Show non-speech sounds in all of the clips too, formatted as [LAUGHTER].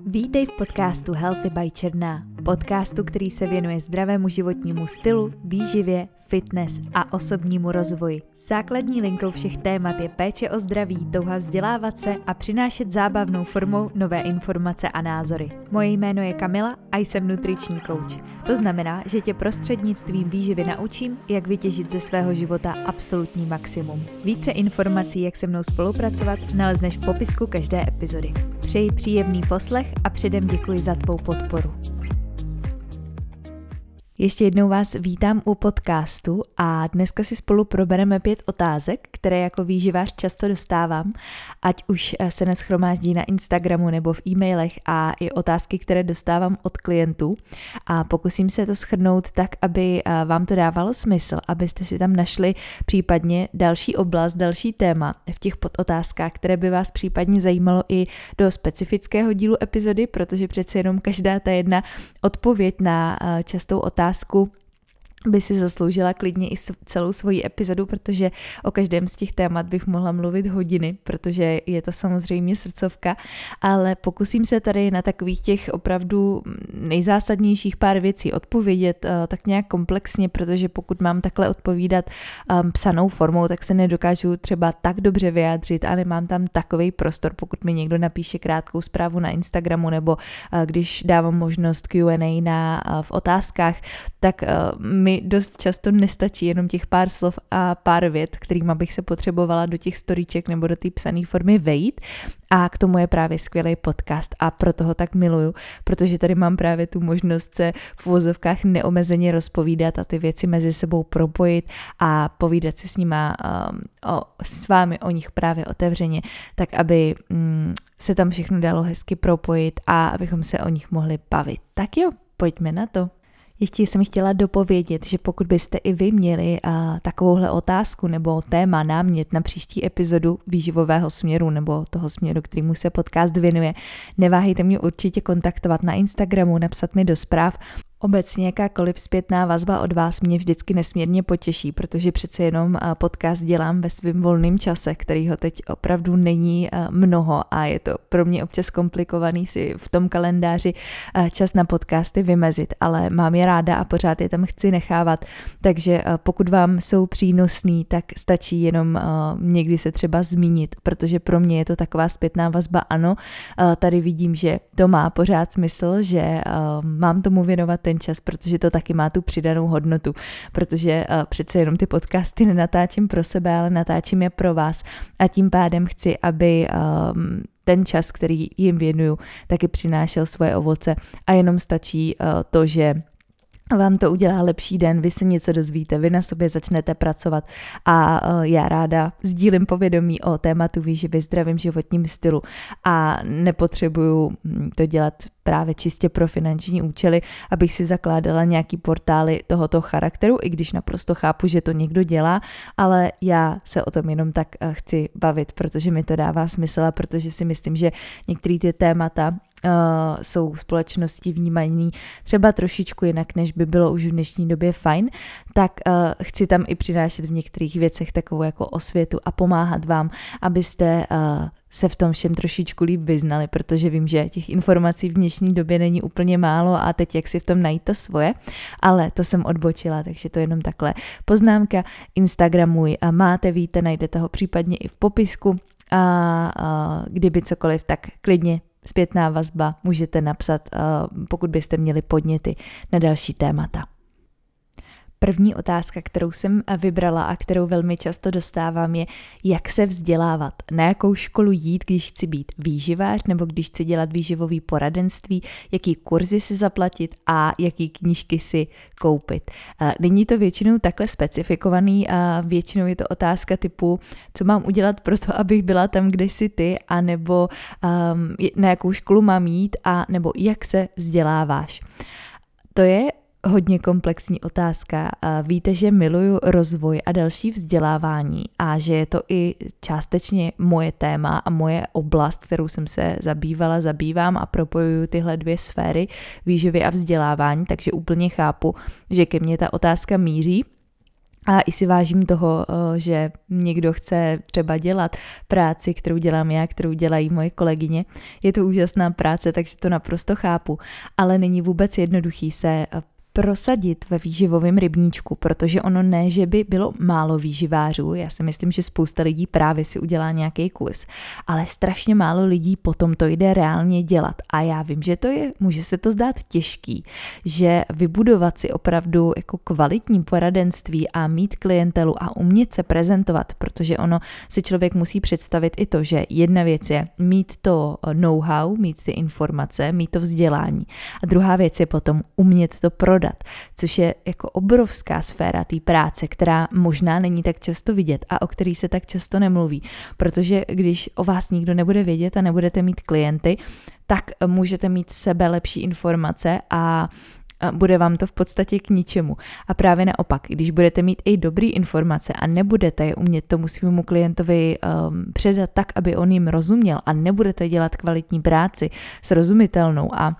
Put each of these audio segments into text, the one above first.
Vítej v podcastu Healthy by Černá, podcastu, který se věnuje zdravému životnímu stylu, výživě, fitness a osobnímu rozvoji. Základní linkou všech témat je péče o zdraví, touha vzdělávat se a přinášet zábavnou formou nové informace a názory. Moje jméno je Kamila a jsem nutriční coach. To znamená, že tě prostřednictvím výživy naučím, jak vytěžit ze svého života absolutní maximum. Více informací, jak se mnou spolupracovat, nalezneš v popisku každé epizody. Přeji příjemný poslech a předem děkuji za tvou podporu. Ještě jednou vás vítám u podcastu a dneska si spolu probereme pět otázek, které jako výživář často dostávám, ať už se neschromáždí na Instagramu nebo v e-mailech a i otázky, které dostávám od klientů. A pokusím se to schrnout tak, aby eh, vám to dávalo smysl, abyste si tam našli případně další oblast, další téma v těch podotázkách, které by vás případně zajímalo i do specifického dílu epizody, protože přece jenom každá ta jedna odpověď na eh, častou otázku otázku by si zasloužila klidně i celou svoji epizodu, protože o každém z těch témat bych mohla mluvit hodiny, protože je to samozřejmě srdcovka, ale pokusím se tady na takových těch opravdu nejzásadnějších pár věcí odpovědět uh, tak nějak komplexně, protože pokud mám takhle odpovídat um, psanou formou, tak se nedokážu třeba tak dobře vyjádřit a nemám tam takový prostor, pokud mi někdo napíše krátkou zprávu na Instagramu nebo uh, když dávám možnost Q&A na, uh, v otázkách, tak uh, mi dost často nestačí jenom těch pár slov a pár vět, kterým bych se potřebovala do těch storíček nebo do té psané formy vejít. A k tomu je právě skvělý podcast a proto ho tak miluju, protože tady mám právě tu možnost se v vozovkách neomezeně rozpovídat a ty věci mezi sebou propojit a povídat si s nima um, o, s vámi o nich právě otevřeně, tak aby um, se tam všechno dalo hezky propojit a abychom se o nich mohli bavit. Tak jo, pojďme na to. Ještě jsem chtěla dopovědět, že pokud byste i vy měli uh, takovouhle otázku nebo téma, námět na příští epizodu výživového směru nebo toho směru, kterýmu se podcast věnuje, neváhejte mě určitě kontaktovat na Instagramu, napsat mi do zpráv. Obecně jakákoliv zpětná vazba od vás mě vždycky nesmírně potěší, protože přece jenom podcast dělám ve svém volném čase, kterýho teď opravdu není mnoho a je to pro mě občas komplikovaný si v tom kalendáři čas na podcasty vymezit, ale mám je ráda a pořád je tam chci nechávat, takže pokud vám jsou přínosný, tak stačí jenom někdy se třeba zmínit, protože pro mě je to taková zpětná vazba, ano, tady vidím, že to má pořád smysl, že mám tomu věnovat ten ten čas, protože to taky má tu přidanou hodnotu, protože uh, přece jenom ty podcasty nenatáčím pro sebe, ale natáčím je pro vás. A tím pádem chci, aby um, ten čas, který jim věnuju, taky přinášel svoje ovoce. A jenom stačí uh, to, že vám to udělá lepší den, vy se něco dozvíte, vy na sobě začnete pracovat. A e, já ráda sdílím povědomí o tématu výživy, zdravým životním stylu. A nepotřebuju hm, to dělat právě čistě pro finanční účely, abych si zakládala nějaký portály tohoto charakteru, i když naprosto chápu, že to někdo dělá, ale já se o tom jenom tak e, chci bavit, protože mi to dává smysl a protože si myslím, že některé ty témata uh, jsou společnosti vnímaní třeba trošičku jinak, než by bylo už v dnešní době fajn, tak uh, chci tam i přinášet v některých věcech takovou jako osvětu a pomáhat vám, abyste uh, se v tom všem trošičku líp vyznali, protože vím, že těch informací v dnešní době není úplně málo a teď jak si v tom najít to svoje, ale to jsem odbočila, takže to je jenom takhle poznámka. Instagramuj a máte, víte, najdete ho případně i v popisku a, a kdyby cokoliv, tak klidně zpětná vazba můžete napsat, pokud byste měli podněty na další témata. První otázka, kterou jsem vybrala a kterou velmi často dostávám, je, jak se vzdělávat, na jakou školu jít, když chci být výživář nebo když chci dělat výživový poradenství, jaký kurzy si zaplatit a jaký knížky si koupit. Není to většinou takhle specifikovaný a většinou je to otázka typu, co mám udělat pro to, abych byla tam, kde jsi ty, a nebo um, na jakou školu mám jít a nebo jak se vzděláváš. To je hodně komplexní otázka. Víte, že miluju rozvoj a další vzdělávání a že je to i částečně moje téma a moje oblast, kterou jsem se zabývala, zabývám a propojuju tyhle dvě sféry výživy a vzdělávání, takže úplně chápu, že ke mně ta otázka míří. A i si vážím toho, že někdo chce třeba dělat práci, kterou dělám já, kterou dělají moje kolegyně. Je to úžasná práce, takže to naprosto chápu, ale není vůbec jednoduchý se prosadit ve výživovém rybníčku, protože ono ne, že by bylo málo výživářů, já si myslím, že spousta lidí právě si udělá nějaký kurz, ale strašně málo lidí potom to jde reálně dělat. A já vím, že to je, může se to zdát těžký, že vybudovat si opravdu jako kvalitní poradenství a mít klientelu a umět se prezentovat, protože ono si člověk musí představit i to, že jedna věc je mít to know-how, mít ty informace, mít to vzdělání a druhá věc je potom umět to prodat prodat, což je jako obrovská sféra té práce, která možná není tak často vidět a o který se tak často nemluví, protože když o vás nikdo nebude vědět a nebudete mít klienty, tak můžete mít sebe lepší informace a bude vám to v podstatě k ničemu. A právě naopak, když budete mít i dobrý informace a nebudete je umět tomu svému klientovi um, předat tak, aby on jim rozuměl a nebudete dělat kvalitní práci srozumitelnou a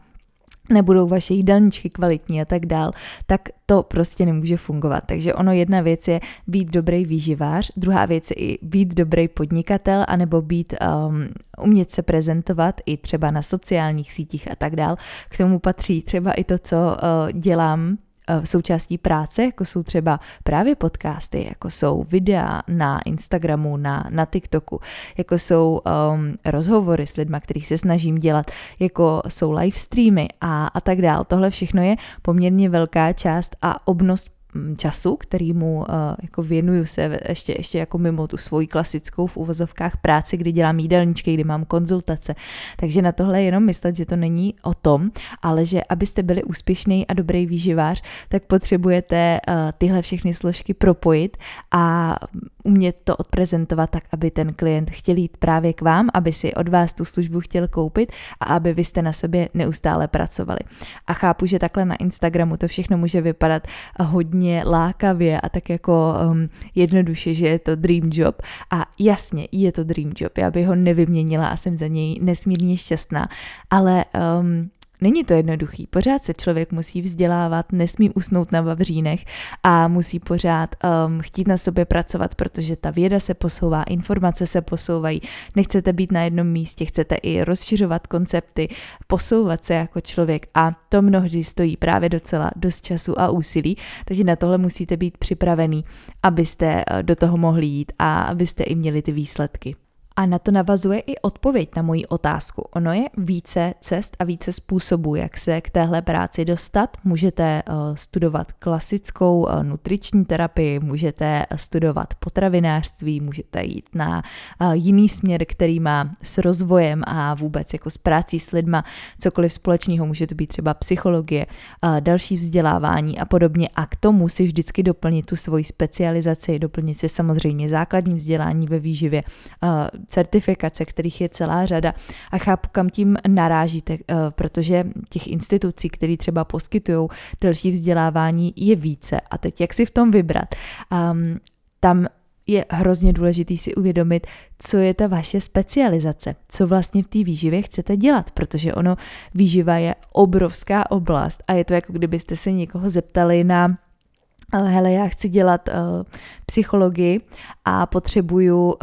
nebudou vaše jídelníčky kvalitní a tak dál, tak to prostě nemůže fungovat. Takže ono jedna věc je být dobrý výživář, druhá věc je i být dobrý podnikatel, anebo být, um, umět se prezentovat i třeba na sociálních sítích a tak dál. K tomu patří třeba i to, co uh, dělám součástí práce, jako jsou třeba právě podcasty, jako jsou videa na Instagramu, na, na TikToku, jako jsou um, rozhovory s lidmi, kterých se snažím dělat, jako jsou live streamy a, a tak dál. Tohle všechno je poměrně velká část a obnost času, kterýmu uh, jako věnuju se ještě, ještě jako mimo tu svoji klasickou v uvozovkách práci, kdy dělám jídelníčky, kdy mám konzultace. Takže na tohle jenom myslet, že to není o tom, ale že abyste byli úspěšný a dobrý výživář, tak potřebujete uh, tyhle všechny složky propojit a umět to odprezentovat tak, aby ten klient chtěl jít právě k vám, aby si od vás tu službu chtěl koupit a aby vy jste na sobě neustále pracovali. A chápu, že takhle na Instagramu to všechno může vypadat hodně lákavě a tak jako um, jednoduše, že je to dream job. A jasně, je to dream job, já bych ho nevyměnila a jsem za něj nesmírně šťastná, ale um, Není to jednoduchý, pořád se člověk musí vzdělávat, nesmí usnout na vavřínech a musí pořád um, chtít na sobě pracovat, protože ta věda se posouvá, informace se posouvají, nechcete být na jednom místě, chcete i rozšiřovat koncepty, posouvat se jako člověk a to mnohdy stojí právě docela dost času a úsilí, takže na tohle musíte být připravený, abyste uh, do toho mohli jít a abyste i měli ty výsledky. A na to navazuje i odpověď na moji otázku. Ono je více cest a více způsobů, jak se k téhle práci dostat. Můžete uh, studovat klasickou uh, nutriční terapii, můžete studovat potravinářství, můžete jít na jiný směr, který má s rozvojem a vůbec jako s prací s lidma cokoliv společného. Může to být třeba psychologie, další vzdělávání a podobně. A k tomu si vždycky doplnit tu svoji specializaci, doplnit si samozřejmě základní vzdělání ve výživě certifikace, kterých je celá řada a chápu, kam tím narážíte, eh, protože těch institucí, které třeba poskytují další vzdělávání, je více. A teď jak si v tom vybrat? Um, tam je hrozně důležitý si uvědomit, co je ta vaše specializace, co vlastně v té výživě chcete dělat, protože ono výživa je obrovská oblast a je to jako kdybyste se někoho zeptali na hele, já chci dělat uh, psychologii a potřebuju uh,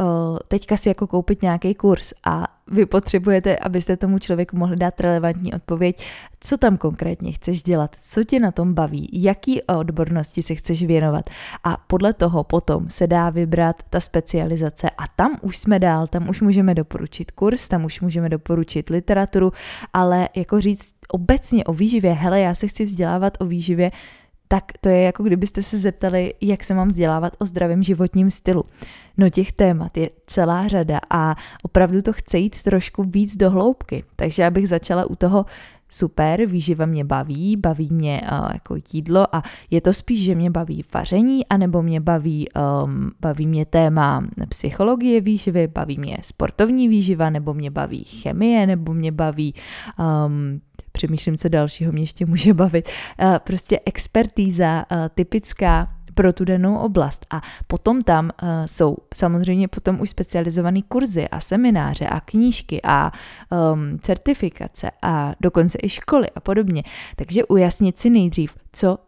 teďka si jako koupit nějaký kurz. A vy potřebujete, abyste tomu člověku mohli dát relevantní odpověď, co tam konkrétně chceš dělat, co tě na tom baví, jaký odbornosti se chceš věnovat? A podle toho potom se dá vybrat ta specializace. A tam už jsme dál, tam už můžeme doporučit kurz, tam už můžeme doporučit literaturu, ale jako říct obecně o výživě, hele, já se chci vzdělávat o výživě, tak to je jako kdybyste se zeptali, jak se mám vzdělávat o zdravém životním stylu. No těch témat je celá řada a opravdu to chce jít trošku víc do hloubky. Takže já bych začala u toho super, výživa mě baví, baví mě uh, jako jídlo a je to spíš, že mě baví vaření, anebo mě baví, um, baví mě téma psychologie výživy, baví mě sportovní výživa, nebo mě baví chemie, nebo mě baví um, přemýšlím, co dalšího mě ještě může [LAUGHS] bavit. Uh, prostě expertíza uh, typická pro tu danou oblast. A potom tam uh, jsou samozřejmě potom už specializované kurzy a semináře a knížky a um, certifikace a dokonce i školy a podobně. Takže ujasnit si nejdřív, co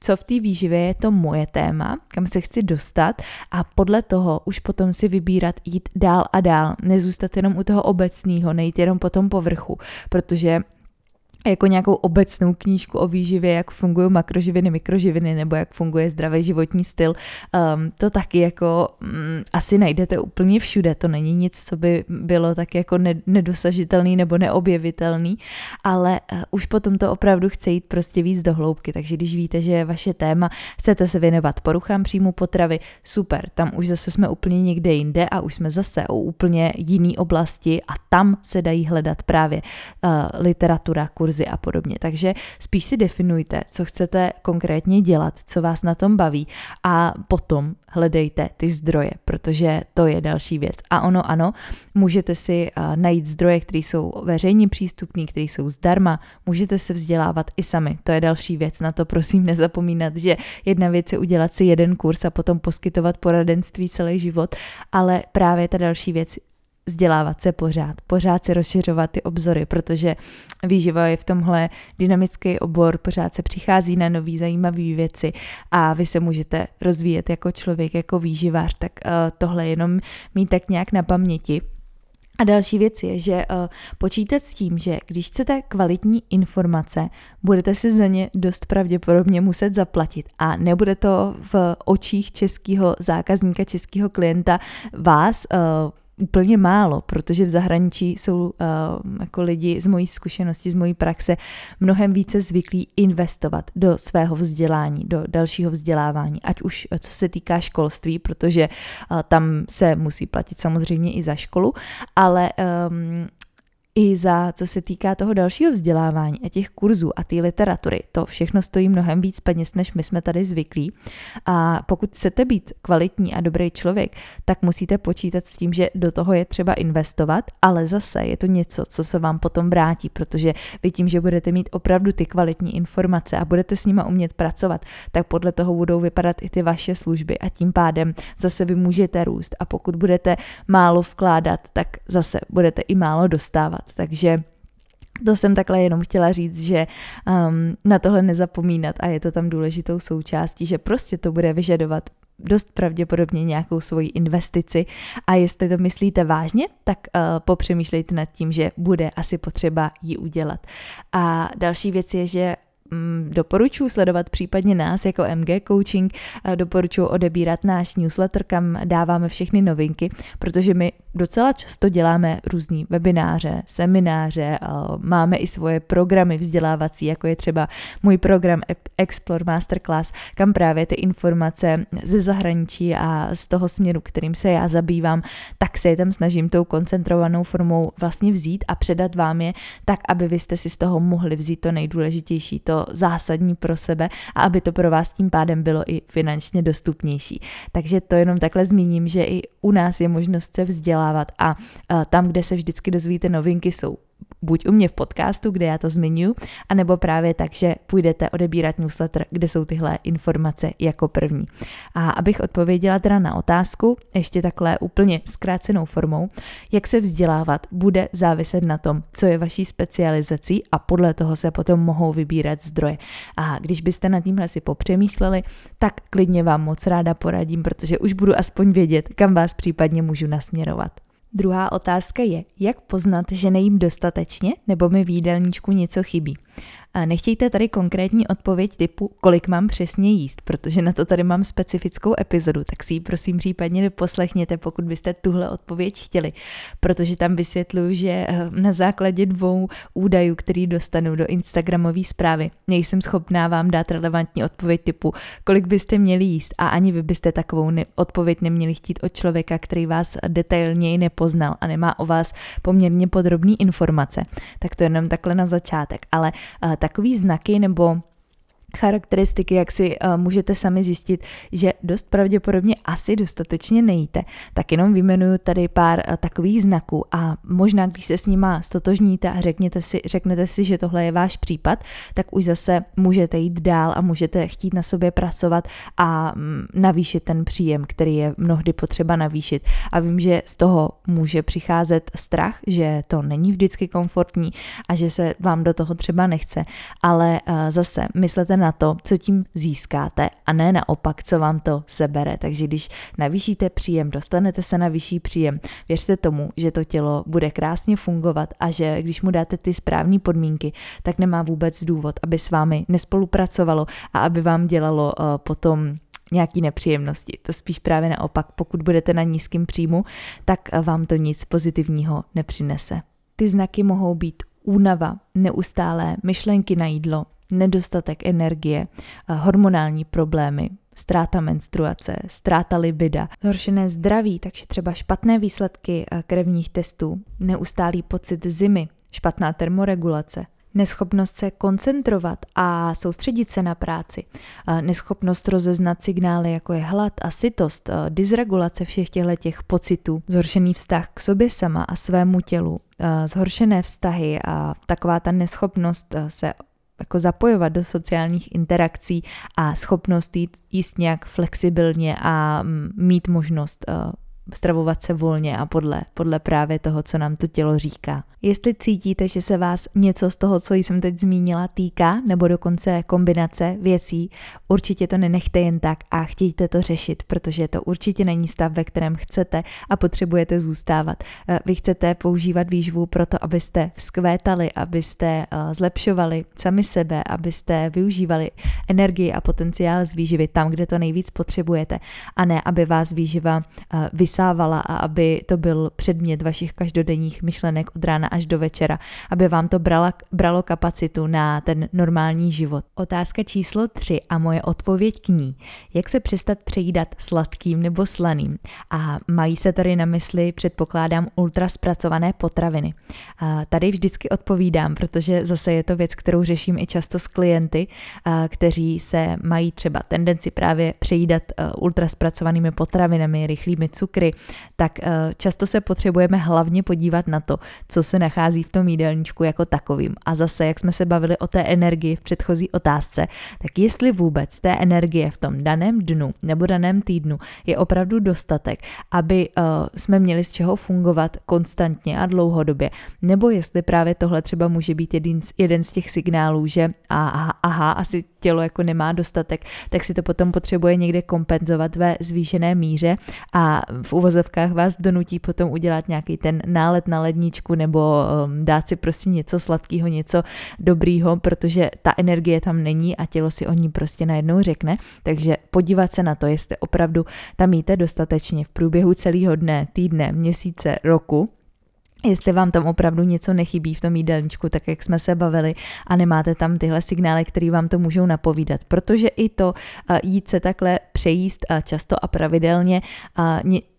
co v té výživě je to moje téma, kam se chci dostat a podle toho už potom si vybírat jít dál a dál, nezůstat jenom u toho obecného, nejít jenom po tom povrchu, protože jako nějakou obecnou knížku o výživě, jak fungují makroživiny, mikroživiny nebo jak funguje zdravý životní styl. Um, to taky jako um, asi najdete úplně všude. To není nic, co by bylo tak jako ne- nedosažitelný nebo neobjevitelný, ale uh, už potom to opravdu chce jít prostě víc do hloubky. Takže když víte, že je vaše téma, chcete se věnovat poruchám příjmu potravy, super, tam už zase jsme úplně někde jinde a už jsme zase o úplně jiný oblasti a tam se dají hledat právě uh, literatura, kurzy kurzy a podobně. Takže spíš si definujte, co chcete konkrétně dělat, co vás na tom baví a potom hledejte ty zdroje, protože to je další věc. A ono ano, můžete si uh, najít zdroje, které jsou veřejně přístupné, které jsou zdarma, můžete se vzdělávat i sami. To je další věc, na to prosím nezapomínat, že jedna věc je udělat si jeden kurz a potom poskytovat poradenství celý život, ale právě ta další věc vzdělávat se pořád, pořád si rozšiřovat ty obzory, protože výživa je v tomhle dynamický obor, pořád se přichází na nový zajímavé věci a vy se můžete rozvíjet jako člověk, jako výživář, tak uh, tohle jenom mít tak nějak na paměti. A další věc je, že uh, počítat s tím, že když chcete kvalitní informace, budete si za ně dost pravděpodobně muset zaplatit. A nebude to v očích českého zákazníka, českého klienta vás uh, úplně málo, protože v zahraničí jsou uh, jako lidi z mojí zkušenosti, z mojí praxe mnohem více zvyklí investovat do svého vzdělání, do dalšího vzdělávání, ať už co se týká školství, protože uh, tam se musí platit samozřejmě i za školu, ale um, i za, co se týká toho dalšího vzdělávání a těch kurzů a té literatury. To všechno stojí mnohem víc peněz, než my jsme tady zvyklí. A pokud chcete být kvalitní a dobrý člověk, tak musíte počítat s tím, že do toho je třeba investovat, ale zase je to něco, co se vám potom vrátí, protože vy tím, že budete mít opravdu ty kvalitní informace a budete s nima umět pracovat, tak podle toho budou vypadat i ty vaše služby a tím pádem zase vy můžete růst. A pokud budete málo vkládat, tak zase budete i málo dostávat dělat. Takže to jsem takhle jenom chtěla říct, že um, na tohle nezapomínat a je to tam důležitou součástí, že prostě to bude vyžadovat dost pravděpodobně nějakou svoji investici a jestli to myslíte vážně, tak uh, popřemýšlejte nad tím, že bude asi potřeba ji udělat. A další věc je, že doporučuji sledovat případně nás jako MG Coaching, doporučuji odebírat náš newsletter, kam dáváme všechny novinky, protože my docela často děláme různý webináře, semináře, máme i svoje programy vzdělávací, jako je třeba můj program Explore Masterclass, kam právě ty informace ze zahraničí a z toho směru, kterým se já zabývám, tak se je tam snažím tou koncentrovanou formou vlastně vzít a předat vám je tak, aby vy jste si z toho mohli vzít to nejdůležitější, to to zásadní pro sebe a aby to pro vás tím pádem bylo i finančně dostupnější. Takže to jenom takhle zmíním, že i u nás je možnost se vzdělávat a tam, kde se vždycky dozvíte novinky, jsou buď u mě v podcastu, kde já to zmiňuji, anebo právě tak, že půjdete odebírat newsletter, kde jsou tyhle informace jako první. A abych odpověděla teda na otázku, ještě takhle úplně zkrácenou formou, jak se vzdělávat, bude záviset na tom, co je vaší specializací a podle toho se potom mohou vybírat zdroje. A když byste nad tímhle si popřemýšleli, tak klidně vám moc ráda poradím, protože už budu aspoň vědět, kam vás případně můžu nasměrovat. Druhá otázka je, jak poznat, že nejím dostatečně nebo mi v jídelníčku něco chybí. A nechtějte tady konkrétní odpověď typu, kolik mám přesně jíst, protože na to tady mám specifickou epizodu, tak si ji prosím případně poslechněte, pokud byste tuhle odpověď chtěli, protože tam vysvětluju, že eh, na základě dvou údajů, který dostanu do Instagramové zprávy, nejsem schopná vám dát relevantní odpověď typu, kolik byste měli jíst. A ani vy byste takovou ne- odpověď neměli chtít od člověka, který vás detailněji nepoznal a nemá o vás poměrně podrobné informace. Tak to jenom takhle na začátek, ale uh, takový znaky nebo charakteristiky, jak si uh, můžete sami zjistit, že dost pravděpodobně asi dostatečně nejíte, tak jenom vyjmenuju tady pár uh, takových znaků a možná, když se s nima stotožníte a řekněte si, řeknete si, že tohle je váš případ, tak už zase můžete jít dál a můžete chtít na sobě pracovat a um, navýšit ten příjem, který je mnohdy potřeba navýšit. A vím, že z toho může přicházet strach, že to není vždycky komfortní a že se vám do toho třeba nechce, ale uh, zase myslete na to, co tím získáte a ne naopak, co vám to sebere. Takže když navýšíte příjem, dostanete se na vyšší příjem, věřte tomu, že to tělo bude krásně fungovat a že když mu dáte ty správné podmínky, tak nemá vůbec důvod, aby s vámi nespolupracovalo a aby vám dělalo uh, potom nějaký nepříjemnosti. To spíš právě naopak, pokud budete na nízkém příjmu, tak vám to nic pozitivního nepřinese. Ty znaky mohou být únava, neustálé myšlenky na jídlo, nedostatek energie, hormonální problémy, ztráta menstruace, ztráta libida, zhoršené zdraví, takže třeba špatné výsledky krevních testů, neustálý pocit zimy, špatná termoregulace, neschopnost se koncentrovat a soustředit se na práci, neschopnost rozeznat signály, jako je hlad a sytost, dysregulace všech těchto těch pocitů, zhoršený vztah k sobě sama a svému tělu, zhoršené vztahy a taková ta neschopnost se jako zapojovat do sociálních interakcí a schopnost jít, jíst nějak flexibilně a mít možnost stravovat se volně a podle, podle právě toho, co nám to tělo říká. Jestli cítíte, že se vás něco z toho, co jsem teď zmínila, týká, nebo dokonce kombinace věcí, určitě to nenechte jen tak a chtějte to řešit, protože to určitě není stav, ve kterém chcete a potřebujete zůstávat. Eh, vy chcete používat výživu proto, abyste vzkvétali, abyste eh, zlepšovali sami sebe, abyste využívali energii a potenciál z výživy tam, kde to nejvíc potřebujete, a ne, aby vás výživa eh, vysávala a aby to byl předmět vašich každodenních myšlenek od rána až do večera, aby vám to brala, bralo kapacitu na ten normální život. Otázka číslo 3 a moje odpověď k ní. Jak se přestat přejídat sladkým nebo slaným? A mají se tady na mysli, předpokládám, ultraspracované potraviny. A tady vždycky odpovídám, protože zase je to věc, kterou řeším i často s klienty, kteří se mají třeba tendenci právě přejídat ultraspracovanými potravinami, rychlými cukry, tak často se potřebujeme hlavně podívat na to, co se nachází v tom jídelníčku jako takovým. A zase, jak jsme se bavili o té energii v předchozí otázce, tak jestli vůbec té energie v tom daném dnu nebo daném týdnu je opravdu dostatek, aby uh, jsme měli z čeho fungovat konstantně a dlouhodobě, nebo jestli právě tohle třeba může být jeden z, jeden z těch signálů, že aha, aha, asi tělo jako nemá dostatek, tak si to potom potřebuje někde kompenzovat ve zvýšené míře a v uvozovkách vás donutí potom udělat nějaký ten nálet na ledničku nebo um, dát si prostě něco sladkého, něco dobrýho, protože ta energie tam není a tělo si o ní prostě najednou řekne. Takže podívat se na to, jestli opravdu tam jíte dostatečně v průběhu celého dne, týdne, měsíce, roku, jestli vám tam opravdu něco nechybí v tom jídelníčku, tak jak jsme se bavili a nemáte tam tyhle signály, které vám to můžou napovídat, protože i to jít se takhle přejíst často a pravidelně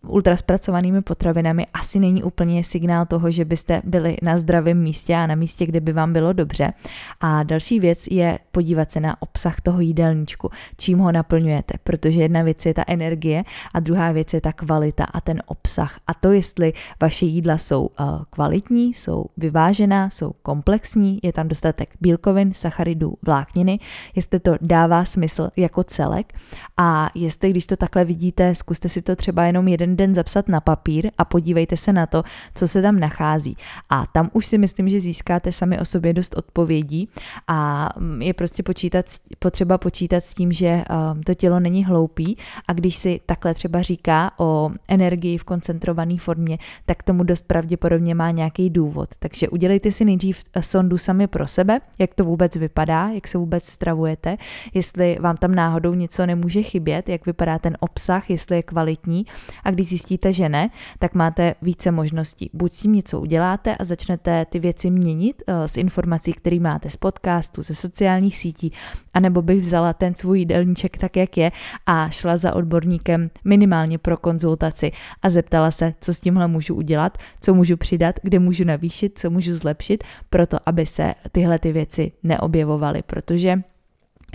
ultraspracovanými potravinami asi není úplně signál toho, že byste byli na zdravém místě a na místě, kde by vám bylo dobře. A další věc je podívat se na obsah toho jídelníčku, čím ho naplňujete, protože jedna věc je ta energie a druhá věc je ta kvalita a ten obsah. A to, jestli vaše jídla jsou uh, kvalitní, jsou vyvážená, jsou komplexní, je tam dostatek bílkovin, sacharidů, vlákniny, jestli to dává smysl jako celek. A jestli, když to takhle vidíte, zkuste si to třeba jenom jeden den zapsat na papír a podívejte se na to, co se tam nachází. A tam už si myslím, že získáte sami o sobě dost odpovědí. A mm, je prostě počítat, potřeba počítat s tím, že um, to tělo není hloupý. A když si takhle třeba říká o energii v koncentrované formě, tak tomu dost pravděpodobně má nějaký důvod. Takže udělejte si nejdřív eh, sondu sami pro sebe, jak to vůbec vypadá, jak se vůbec stravujete, jestli vám tam náhodou něco nemůže chybět, jak vypadá ten obsah, jestli je kvalitní a když zjistíte, že ne, tak máte více možností. Buď s tím něco uděláte a začnete ty věci měnit uh, z informací, které máte z podcastu, ze sociálních sítí, anebo bych vzala ten svůj jídelníček tak, jak je a šla za odborníkem minimálně pro konzultaci a zeptala se, co s tímhle můžu udělat, co můžu přidat, kde můžu navýšit, co můžu zlepšit, proto aby se tyhle ty věci neobjevovaly, protože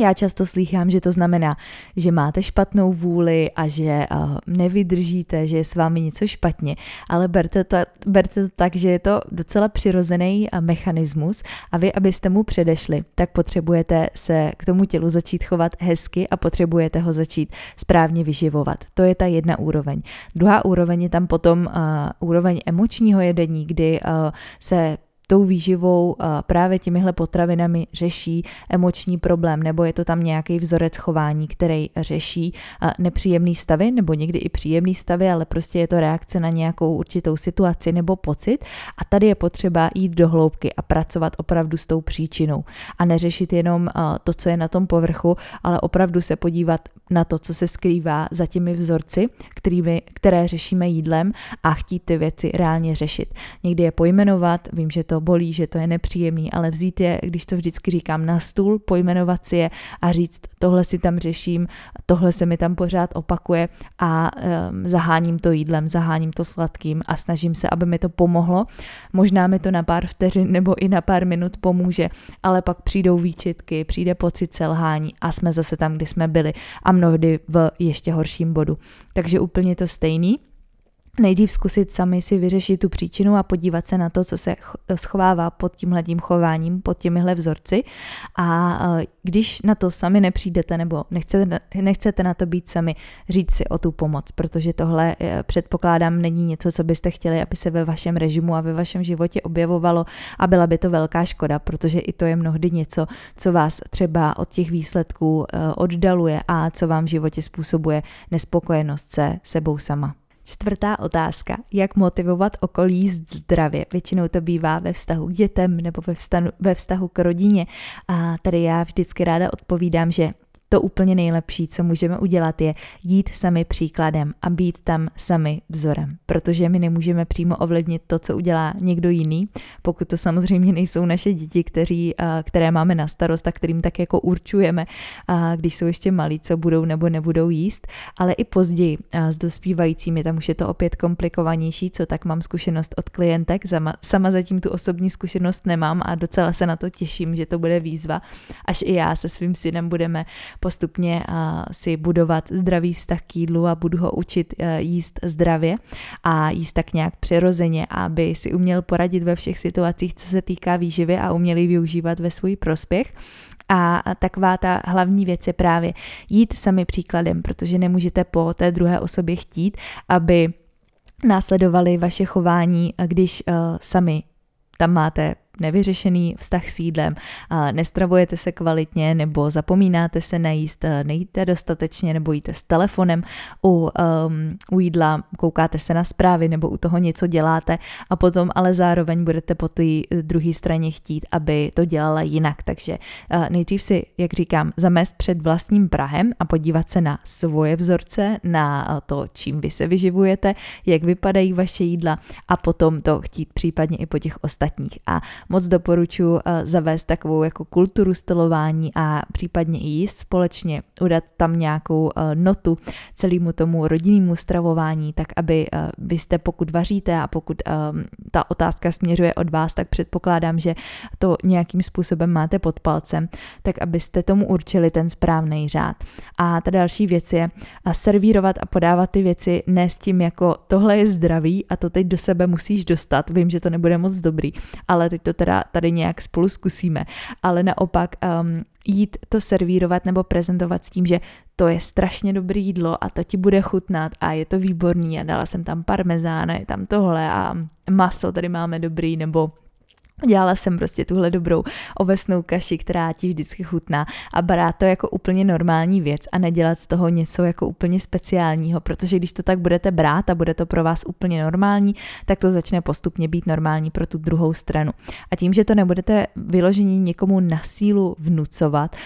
já často slýchám, že to znamená, že máte špatnou vůli a že uh, nevydržíte, že je s vámi něco špatně, ale berte to, berte to tak, že je to docela přirozený uh, mechanismus a vy, abyste mu předešli, tak potřebujete se k tomu tělu začít chovat hezky a potřebujete ho začít správně vyživovat. To je ta jedna úroveň. Druhá úroveň je tam potom uh, úroveň emočního jedení, kdy uh, se tou výživou právě těmihle potravinami řeší emoční problém, nebo je to tam nějaký vzorec chování, který řeší nepříjemný stavy, nebo někdy i příjemný stavy, ale prostě je to reakce na nějakou určitou situaci nebo pocit. A tady je potřeba jít do hloubky a pracovat opravdu s tou příčinou. A neřešit jenom to, co je na tom povrchu, ale opravdu se podívat na to, co se skrývá za těmi vzorci, kterými, které řešíme jídlem a chtít ty věci reálně řešit. Někdy je pojmenovat, vím, že to bolí, že to je nepříjemný, ale vzít je, když to vždycky říkám, na stůl, pojmenovat si je a říct, tohle si tam řeším, tohle se mi tam pořád opakuje a um, zaháním to jídlem, zaháním to sladkým a snažím se, aby mi to pomohlo. Možná mi to na pár vteřin nebo i na pár minut pomůže, ale pak přijdou výčitky, přijde pocit selhání a jsme zase tam, kde jsme byli a mnohdy v ještě horším bodu. Takže úplně to stejný nejdřív zkusit sami si vyřešit tu příčinu a podívat se na to, co se schovává pod tímhletím chováním, pod těmihle vzorci. A e, když na to sami nepřijdete nebo nechcete, nechcete na to být sami, říct si o tu pomoc, protože tohle e, předpokládám není něco, co byste chtěli, aby se ve vašem režimu a ve vašem životě objevovalo a byla by to velká škoda, protože i to je mnohdy něco, co vás třeba od těch výsledků e, oddaluje a co vám v životě způsobuje nespokojenost se sebou sama. Čtvrtá otázka. Jak motivovat okolí jíst zdravě? Většinou to bývá ve vztahu k dětem nebo ve vztahu, ve vztahu k rodině. A tady já vždycky ráda odpovídám, že to úplně nejlepší, co můžeme udělat, je jít sami příkladem a být tam sami vzorem, protože my nemůžeme přímo ovlivnit to, co udělá někdo jiný, pokud to samozřejmě nejsou naše děti, kteří, které máme na starost a kterým tak jako určujeme, když jsou ještě malí, co budou nebo nebudou jíst, ale i později s dospívajícími, tam už je to opět komplikovanější, co tak mám zkušenost od klientek, sama zatím tu osobní zkušenost nemám a docela se na to těším, že to bude výzva, až i já se svým synem budeme postupně si budovat zdravý vztah k jídlu a budu ho učit e, jíst zdravě a jíst tak nějak přirozeně, aby si uměl poradit ve všech situacích, co se týká výživy a uměli využívat ve svůj prospěch. A taková ta hlavní věc je právě jít sami příkladem, protože nemůžete po té druhé osobě chtít, aby následovali vaše chování, když uh, sami tam máte nevyřešený vztah s jídlem, nestravujete se kvalitně nebo zapomínáte se najíst, nejíte dostatečně nebo jíte s telefonem u, um, u jídla, koukáte se na zprávy nebo u toho něco děláte a potom ale zároveň budete po té druhé straně chtít, aby to dělala jinak. Takže uh, nejdřív si, jak říkám, zamést před vlastním Prahem a podívat se na svoje vzorce, na to, čím vy se vyživujete, jak vypadají vaše jídla a potom to chtít případně i po těch ostatních. A moc doporučuji eh, zavést takovou jako kulturu stolování a případně i jíst společně, udat tam nějakou eh, notu celému tomu rodinnému stravování, tak aby eh, vy jste, pokud vaříte a pokud ta otázka směřuje od vás, tak předpokládám, že to nějakým způsobem máte pod palcem, tak abyste tomu určili ten správný řád. A ta další věc je servírovat a podávat ty věci ne s tím jako tohle je zdravý a to teď do sebe musíš dostat. Vím, že to nebude moc dobrý, ale teď to teda tady nějak spolu zkusíme, ale naopak um, jít to servírovat nebo prezentovat s tím, že to je strašně dobré jídlo a to ti bude chutnat a je to výborný a dala jsem tam parmezán, je tam tohle a maso tady máme dobrý nebo Dělala jsem prostě tuhle dobrou ovesnou kaši, která ti vždycky chutná a brát to jako úplně normální věc a nedělat z toho něco jako úplně speciálního, protože když to tak budete brát a bude to pro vás úplně normální, tak to začne postupně být normální pro tu druhou stranu. A tím, že to nebudete vyložení někomu na sílu vnucovat,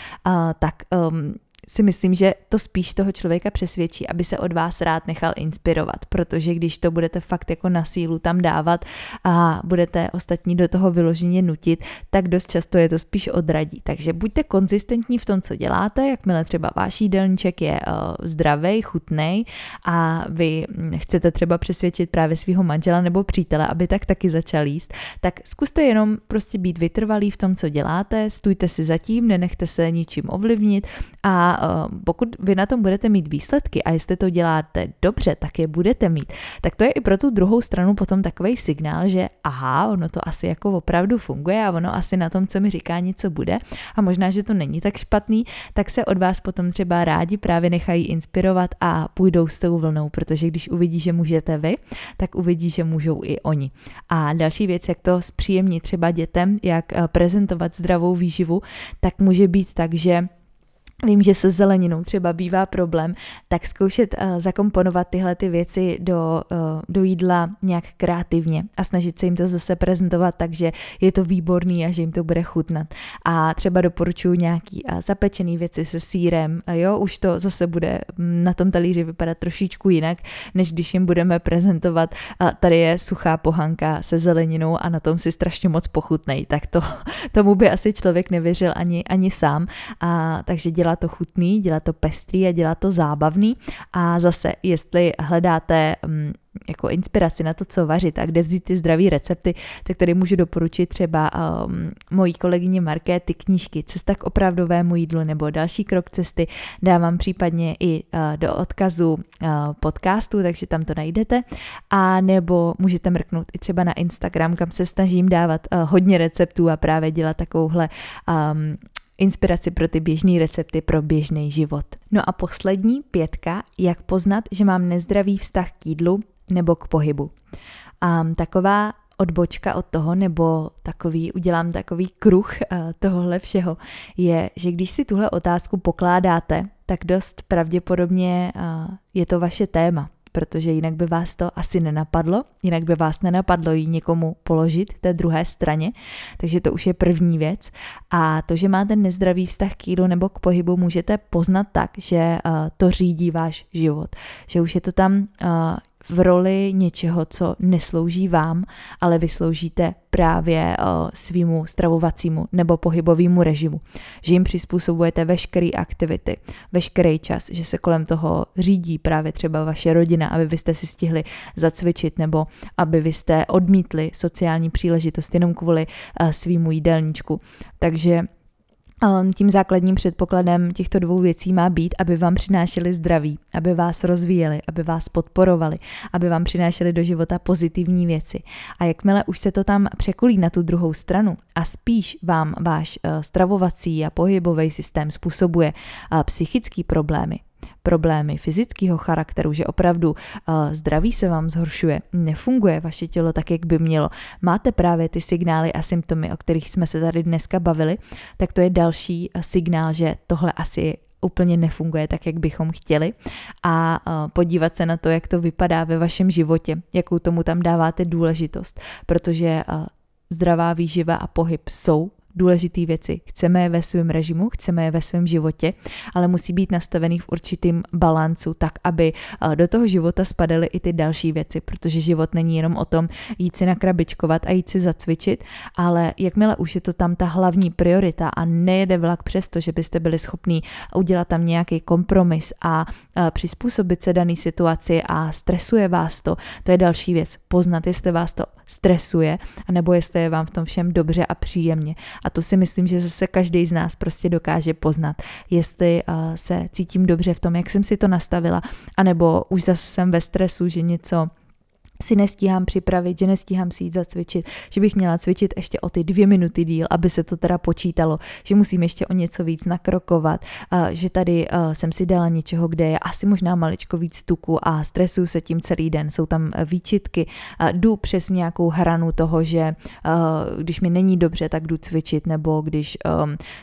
tak um, si myslím, že to spíš toho člověka přesvědčí, aby se od vás rád nechal inspirovat, protože když to budete fakt jako na sílu tam dávat a budete ostatní do toho vyloženě nutit, tak dost často je to spíš odradí. Takže buďte konzistentní v tom, co děláte, jakmile třeba váš jídelníček je uh, zdravý, chutný a vy chcete třeba přesvědčit právě svého manžela nebo přítele, aby tak taky začal jíst, tak zkuste jenom prostě být vytrvalý v tom, co děláte, stůjte si zatím, nenechte se ničím ovlivnit a Uh, pokud vy na tom budete mít výsledky a jestli to děláte dobře, tak je budete mít, tak to je i pro tu druhou stranu potom takový signál, že aha, ono to asi jako opravdu funguje a ono asi na tom, co mi říká, něco bude a možná, že to není tak špatný, tak se od vás potom třeba rádi právě nechají inspirovat a půjdou s tou vlnou, protože když uvidí, že můžete vy, tak uvidí, že můžou i oni. A další věc, jak to zpříjemnit třeba dětem, jak eh, prezentovat zdravou výživu, tak může být tak, že Vím, že se zeleninou třeba bývá problém, tak zkoušet uh, zakomponovat tyhle ty věci do, uh, do jídla nějak kreativně a snažit se jim to zase prezentovat tak, že je to výborný a že jim to bude chutnat. A třeba doporučuji nějaký uh, zapečený věci se sírem, uh, jo, už to zase bude mm, na tom talíři vypadat trošičku jinak, než když jim budeme prezentovat, uh, tady je suchá pohanka se zeleninou a na tom si strašně moc pochutnej, tak to, [LAUGHS] tomu by asi člověk nevěřil ani, ani sám. A, takže dělá to chutný, dělá to pestrý a dělá to zábavný. A zase, jestli hledáte um, jako inspiraci na to, co vařit a kde vzít ty zdravé recepty, tak tady můžu doporučit třeba um, mojí kolegyně Markéty knížky Cesta k opravdovému jídlu nebo další krok cesty. Dávám případně i uh, do odkazu uh, podcastu, takže tam to najdete. A nebo můžete mrknout i třeba na Instagram, kam se snažím dávat uh, hodně receptů a právě dělat takovouhle um, inspiraci pro ty běžné recepty pro běžný život. No a poslední pětka, jak poznat, že mám nezdravý vztah k jídlu nebo k pohybu. A taková odbočka od toho, nebo takový, udělám takový kruh uh, tohohle všeho, je, že když si tuhle otázku pokládáte, tak dost pravděpodobně uh, je to vaše téma protože jinak by vás to asi nenapadlo, jinak by vás nenapadlo ji někomu položit té druhé straně, takže to už je první věc. A to, že máte nezdravý vztah k jídlu nebo k pohybu, můžete poznat tak, že uh, to řídí váš život, že už je to tam uh, v roli něčeho, co neslouží vám, ale vy sloužíte právě uh, svýmu stravovacímu nebo pohybovému režimu. Že jim přizpůsobujete veškeré aktivity, veškerý čas, že se kolem toho řídí právě třeba vaše rodina, aby vy jste si stihli zacvičit nebo aby vy jste odmítli sociální příležitost jenom kvůli uh, svýmu jídelníčku. Takže tím základním předpokladem těchto dvou věcí má být, aby vám přinášeli zdraví, aby vás rozvíjeli, aby vás podporovali, aby vám přinášeli do života pozitivní věci. A jakmile už se to tam překulí na tu druhou stranu a spíš vám váš eh, stravovací a pohybový systém způsobuje eh, psychické problémy, problémy fyzického charakteru, že opravdu uh, zdraví se vám zhoršuje, nefunguje vaše tělo tak, jak by mělo, máte právě ty signály a symptomy, o kterých jsme se tady dneska bavili, tak to je další uh, signál, že tohle asi úplně nefunguje tak, jak bychom chtěli. A uh, podívat se na to, jak to vypadá ve vašem životě, jakou tomu tam dáváte důležitost, protože zdravá výživa a pohyb jsou důležité věci. Chceme je ve svém režimu, chceme je ve svém životě, ale musí být nastavený v určitým balancu, tak aby eh, do toho života spadaly i ty další věci, protože život není jenom o tom jít si nakrabičkovat a jít si zacvičit, ale jakmile už je to tam ta hlavní priorita a nejede vlak přesto, že byste byli schopní udělat tam nějaký kompromis a eh, přizpůsobit se dané situaci a stresuje vás to, to je další věc. Poznat, jestli vás to stresuje, anebo jestli je vám v tom všem dobře a příjemně. A to si myslím, že zase každý z nás prostě dokáže poznat, jestli uh, se cítím dobře v tom, jak jsem si to nastavila, anebo už zase jsem ve stresu, že něco si nestíhám připravit, že nestíhám si jít zacvičit, že bych měla cvičit ještě o ty dvě minuty díl, aby se to teda počítalo, že musím ještě o něco víc nakrokovat, že tady jsem si dala něčeho, kde je asi možná maličko víc tuku a stresuju se tím celý den, jsou tam výčitky, jdu přes nějakou hranu toho, že když mi není dobře, tak jdu cvičit, nebo když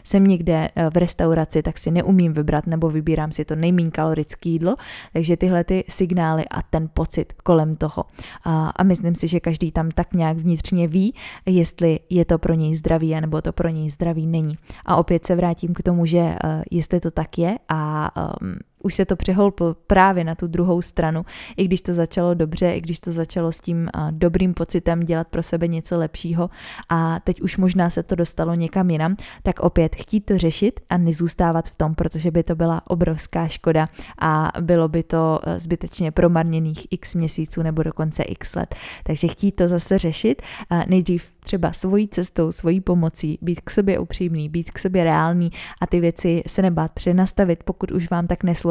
jsem někde v restauraci, tak si neumím vybrat, nebo vybírám si to nejméně kalorické jídlo, takže tyhle ty signály a ten pocit kolem toho. A, a myslím si, že každý tam tak nějak vnitřně ví, jestli je to pro něj zdravý, nebo to pro něj zdravý není. A opět se vrátím k tomu, že uh, jestli to tak je a um, už se to přeholplo právě na tu druhou stranu, i když to začalo dobře, i když to začalo s tím dobrým pocitem dělat pro sebe něco lepšího a teď už možná se to dostalo někam jinam, tak opět chtít to řešit a nezůstávat v tom, protože by to byla obrovská škoda a bylo by to e, zbytečně promarněných x měsíců nebo dokonce x let. Takže chtít to zase řešit, nejdřív třeba svojí cestou, svojí pomocí, být k sobě upřímný, být k sobě reálný a ty věci se nebát přenastavit, pokud už vám tak neslouží,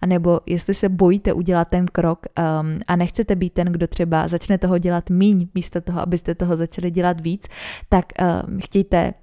anebo jestli se bojíte udělat ten krok um, a nechcete být ten, kdo třeba začne toho dělat míň, místo toho, abyste toho začali dělat víc, tak um, chtějte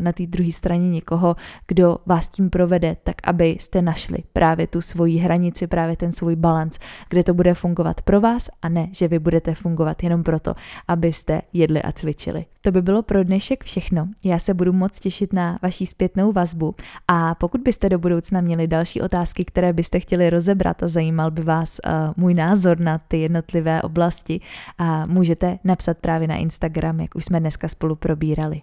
na té druhé straně někoho, kdo vás tím provede, tak abyste našli právě tu svoji hranici, právě ten svůj balans, kde to bude fungovat pro vás a ne, že vy budete fungovat jenom proto, abyste jedli a cvičili. To by bylo pro dnešek všechno. Já se budu moc těšit na vaší zpětnou vazbu a pokud byste do budoucna měli další otázky, které byste chtěli rozebrat a zajímal by vás uh, můj názor na ty jednotlivé oblasti, uh, můžete napsat právě na Instagram, jak už jsme dneska spolu probírali.